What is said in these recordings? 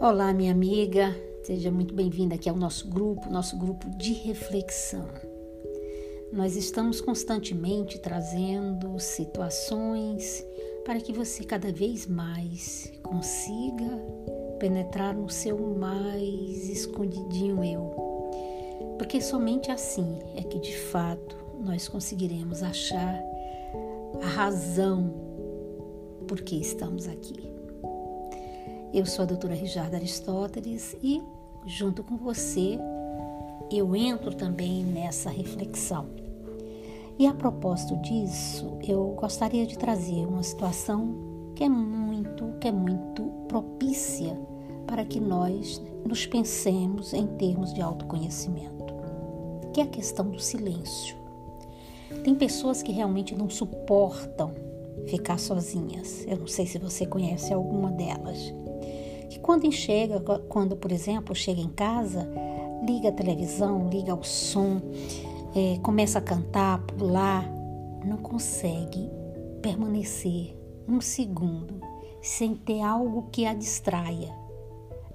Olá, minha amiga, seja muito bem-vinda aqui ao nosso grupo, nosso grupo de reflexão. Nós estamos constantemente trazendo situações para que você cada vez mais consiga penetrar no seu mais escondidinho eu. Porque somente assim é que de fato nós conseguiremos achar a razão por que estamos aqui. Eu sou a doutora Rijarda Aristóteles e, junto com você, eu entro também nessa reflexão. E a propósito disso, eu gostaria de trazer uma situação que é muito, que é muito propícia para que nós nos pensemos em termos de autoconhecimento, que é a questão do silêncio. Tem pessoas que realmente não suportam ficar sozinhas. Eu não sei se você conhece alguma delas quando enxerga, quando, por exemplo, chega em casa, liga a televisão, liga o som, é, começa a cantar, pular, não consegue permanecer um segundo sem ter algo que a distraia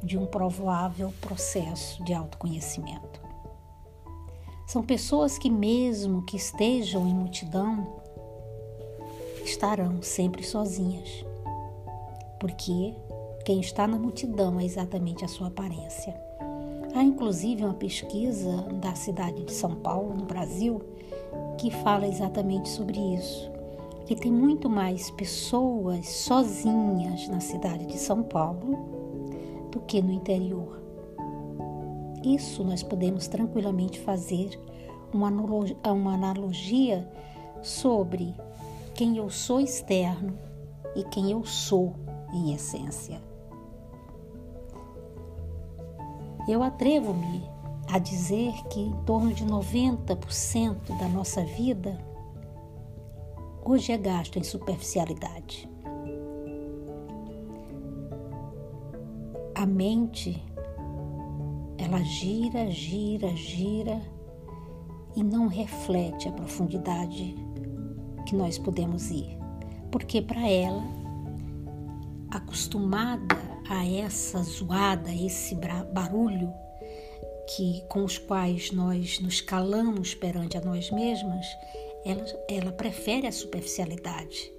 de um provável processo de autoconhecimento. São pessoas que, mesmo que estejam em multidão, estarão sempre sozinhas, porque quem está na multidão é exatamente a sua aparência. Há inclusive uma pesquisa da cidade de São Paulo, no Brasil, que fala exatamente sobre isso. Que tem muito mais pessoas sozinhas na cidade de São Paulo do que no interior. Isso nós podemos tranquilamente fazer uma analogia sobre quem eu sou externo e quem eu sou em essência. Eu atrevo-me a dizer que em torno de 90% da nossa vida hoje é gasto em superficialidade. A mente, ela gira, gira, gira e não reflete a profundidade que nós podemos ir. Porque para ela, acostumada a essa zoada, a esse barulho que com os quais nós nos calamos perante a nós mesmas, ela, ela prefere a superficialidade.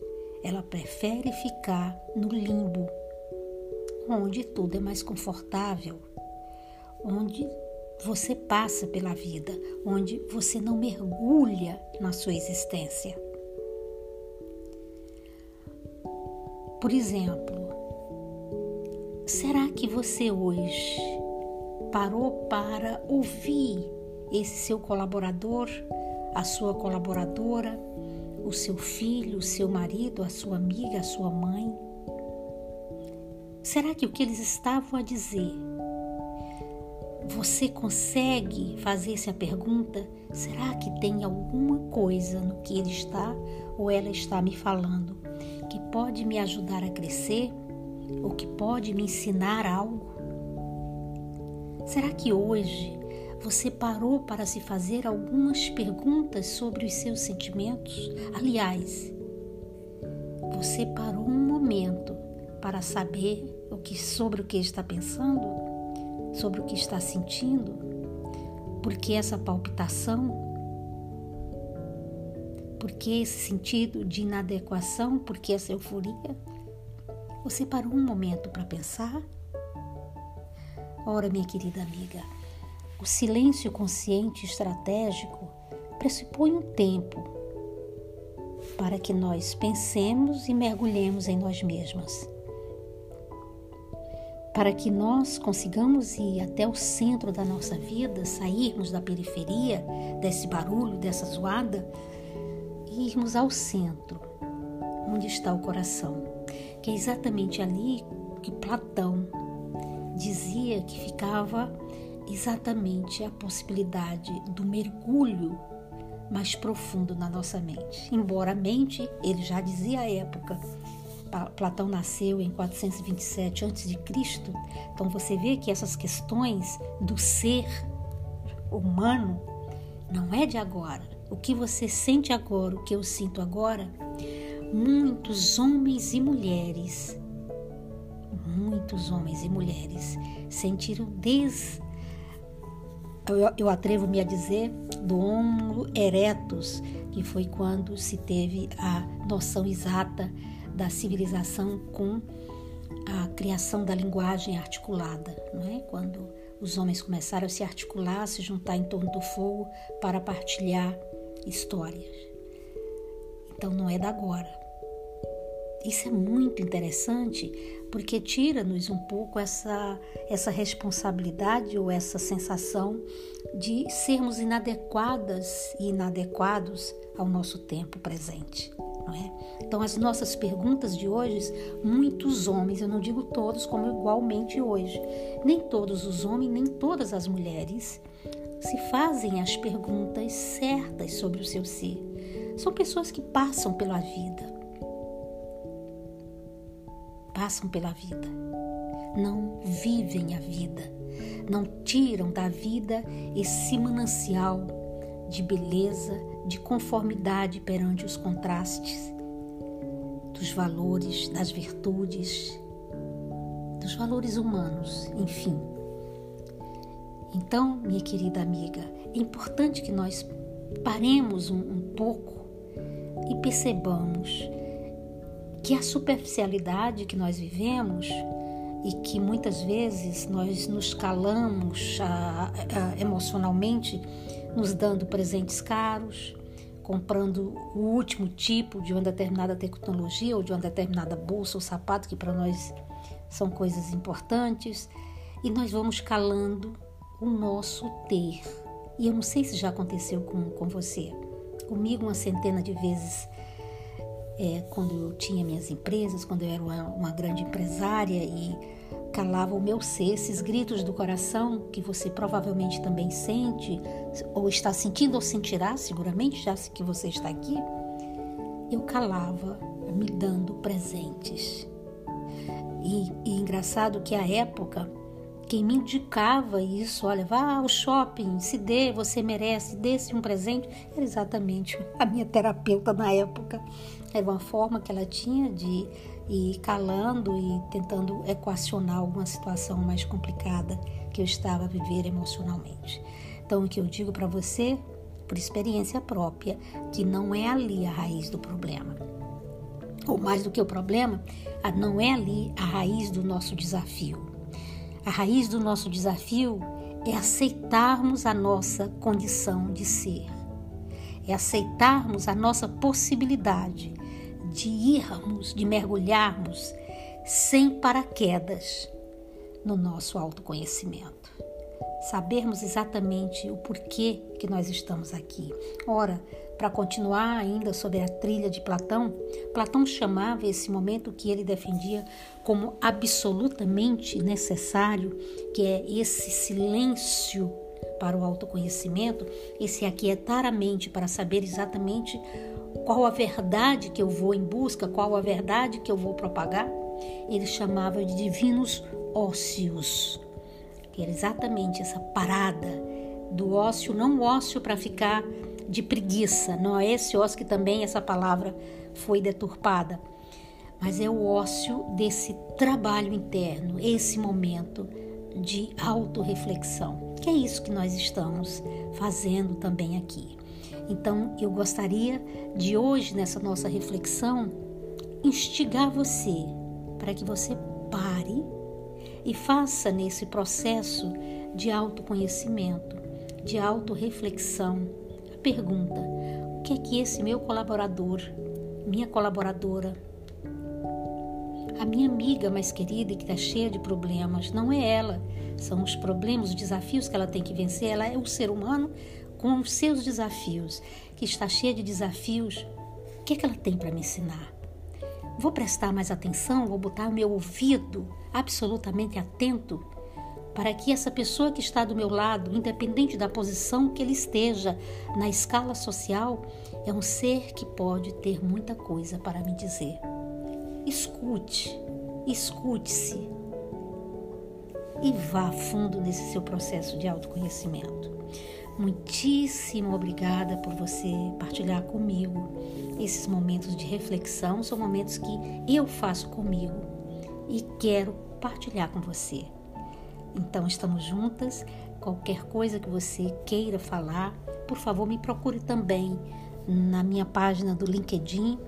Ela prefere ficar no limbo, onde tudo é mais confortável, onde você passa pela vida, onde você não mergulha na sua existência. Por exemplo, Será que você hoje parou para ouvir esse seu colaborador, a sua colaboradora, o seu filho, o seu marido, a sua amiga, a sua mãe? Será que o que eles estavam a dizer você consegue fazer-se a pergunta: será que tem alguma coisa no que ele está ou ela está me falando que pode me ajudar a crescer? ou que pode me ensinar algo? Será que hoje você parou para se fazer algumas perguntas sobre os seus sentimentos? Aliás, você parou um momento para saber o que sobre o que está pensando, sobre o que está sentindo? Porque essa palpitação porque esse sentido de inadequação, porque essa euforia? Você parou um momento para pensar? Ora, minha querida amiga, o silêncio consciente estratégico pressupõe um tempo para que nós pensemos e mergulhemos em nós mesmas. Para que nós consigamos ir até o centro da nossa vida, sairmos da periferia, desse barulho, dessa zoada, e irmos ao centro, onde está o coração que é exatamente ali que Platão dizia que ficava exatamente a possibilidade do mergulho mais profundo na nossa mente. Embora a mente, ele já dizia à época, Platão nasceu em 427 a.C., então você vê que essas questões do ser humano não é de agora. O que você sente agora, o que eu sinto agora, muitos homens e mulheres muitos homens e mulheres sentiram des eu, eu atrevo-me a dizer do Homo erectus, que foi quando se teve a noção exata da civilização com a criação da linguagem articulada, não é? Quando os homens começaram a se articular, a se juntar em torno do fogo para partilhar histórias. Então não é da agora. Isso é muito interessante porque tira-nos um pouco essa, essa responsabilidade ou essa sensação de sermos inadequadas e inadequados ao nosso tempo presente. É? Então, as nossas perguntas de hoje, muitos homens, eu não digo todos, como igualmente hoje, nem todos os homens, nem todas as mulheres se fazem as perguntas certas sobre o seu ser. São pessoas que passam pela vida, passam pela vida, não vivem a vida, não tiram da vida esse manancial de beleza, de conformidade perante os contrastes, dos valores, das virtudes, dos valores humanos, enfim. Então, minha querida amiga, é importante que nós paremos um, um pouco e percebamos que a superficialidade que nós vivemos e que muitas vezes nós nos calamos a, a, emocionalmente, nos dando presentes caros, comprando o último tipo de uma determinada tecnologia ou de uma determinada bolsa ou sapato que para nós são coisas importantes, e nós vamos calando o nosso ter. E eu não sei se já aconteceu com, com você. Comigo, uma centena de vezes é, quando eu tinha minhas empresas, quando eu era uma, uma grande empresária e calava o meu ser, esses gritos do coração que você provavelmente também sente, ou está sentindo ou sentirá seguramente, já que você está aqui, eu calava me dando presentes. E, e engraçado que a época quem me indicava isso, olha, vá ao shopping, se dê, você merece, dê-se um presente, era exatamente a minha terapeuta na época. Era uma forma que ela tinha de ir calando e tentando equacionar alguma situação mais complicada que eu estava a viver emocionalmente. Então, o que eu digo para você, por experiência própria, que não é ali a raiz do problema. Ou mais do que o problema, não é ali a raiz do nosso desafio a raiz do nosso desafio é aceitarmos a nossa condição de ser, é aceitarmos a nossa possibilidade de irmos, de mergulharmos sem paraquedas no nosso autoconhecimento. Sabermos exatamente o porquê que nós estamos aqui. Ora, para continuar ainda sobre a trilha de Platão, Platão chamava esse momento que ele defendia como absolutamente necessário, que é esse silêncio para o autoconhecimento, esse aquietar a mente para saber exatamente qual a verdade que eu vou em busca, qual a verdade que eu vou propagar. Ele chamava de divinos ócios, que era exatamente essa parada do ócio, não ócio para ficar de preguiça. Não é esse ócio que também essa palavra foi deturpada, mas é o ócio desse trabalho interno, esse momento de autorreflexão, que é isso que nós estamos fazendo também aqui. Então, eu gostaria de hoje, nessa nossa reflexão, instigar você para que você pare e faça nesse processo de autoconhecimento, de autorreflexão, pergunta: o que é que esse meu colaborador, minha colaboradora, a minha amiga mais querida e que está cheia de problemas, não é ela, são os problemas, os desafios que ela tem que vencer. Ela é o ser humano com os seus desafios, que está cheia de desafios. O que é que ela tem para me ensinar? Vou prestar mais atenção, vou botar o meu ouvido absolutamente atento para que essa pessoa que está do meu lado, independente da posição que ele esteja na escala social, é um ser que pode ter muita coisa para me dizer. Escute, escute-se e vá fundo nesse seu processo de autoconhecimento. Muitíssimo obrigada por você partilhar comigo esses momentos de reflexão. São momentos que eu faço comigo e quero partilhar com você. Então estamos juntas. Qualquer coisa que você queira falar, por favor, me procure também na minha página do LinkedIn.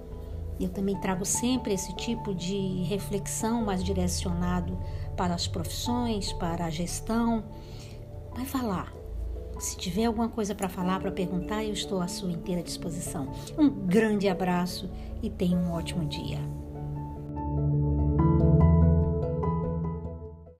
Eu também trago sempre esse tipo de reflexão mais direcionado para as profissões, para a gestão. Vai falar. Se tiver alguma coisa para falar, para perguntar, eu estou à sua inteira disposição. Um grande abraço e tenha um ótimo dia.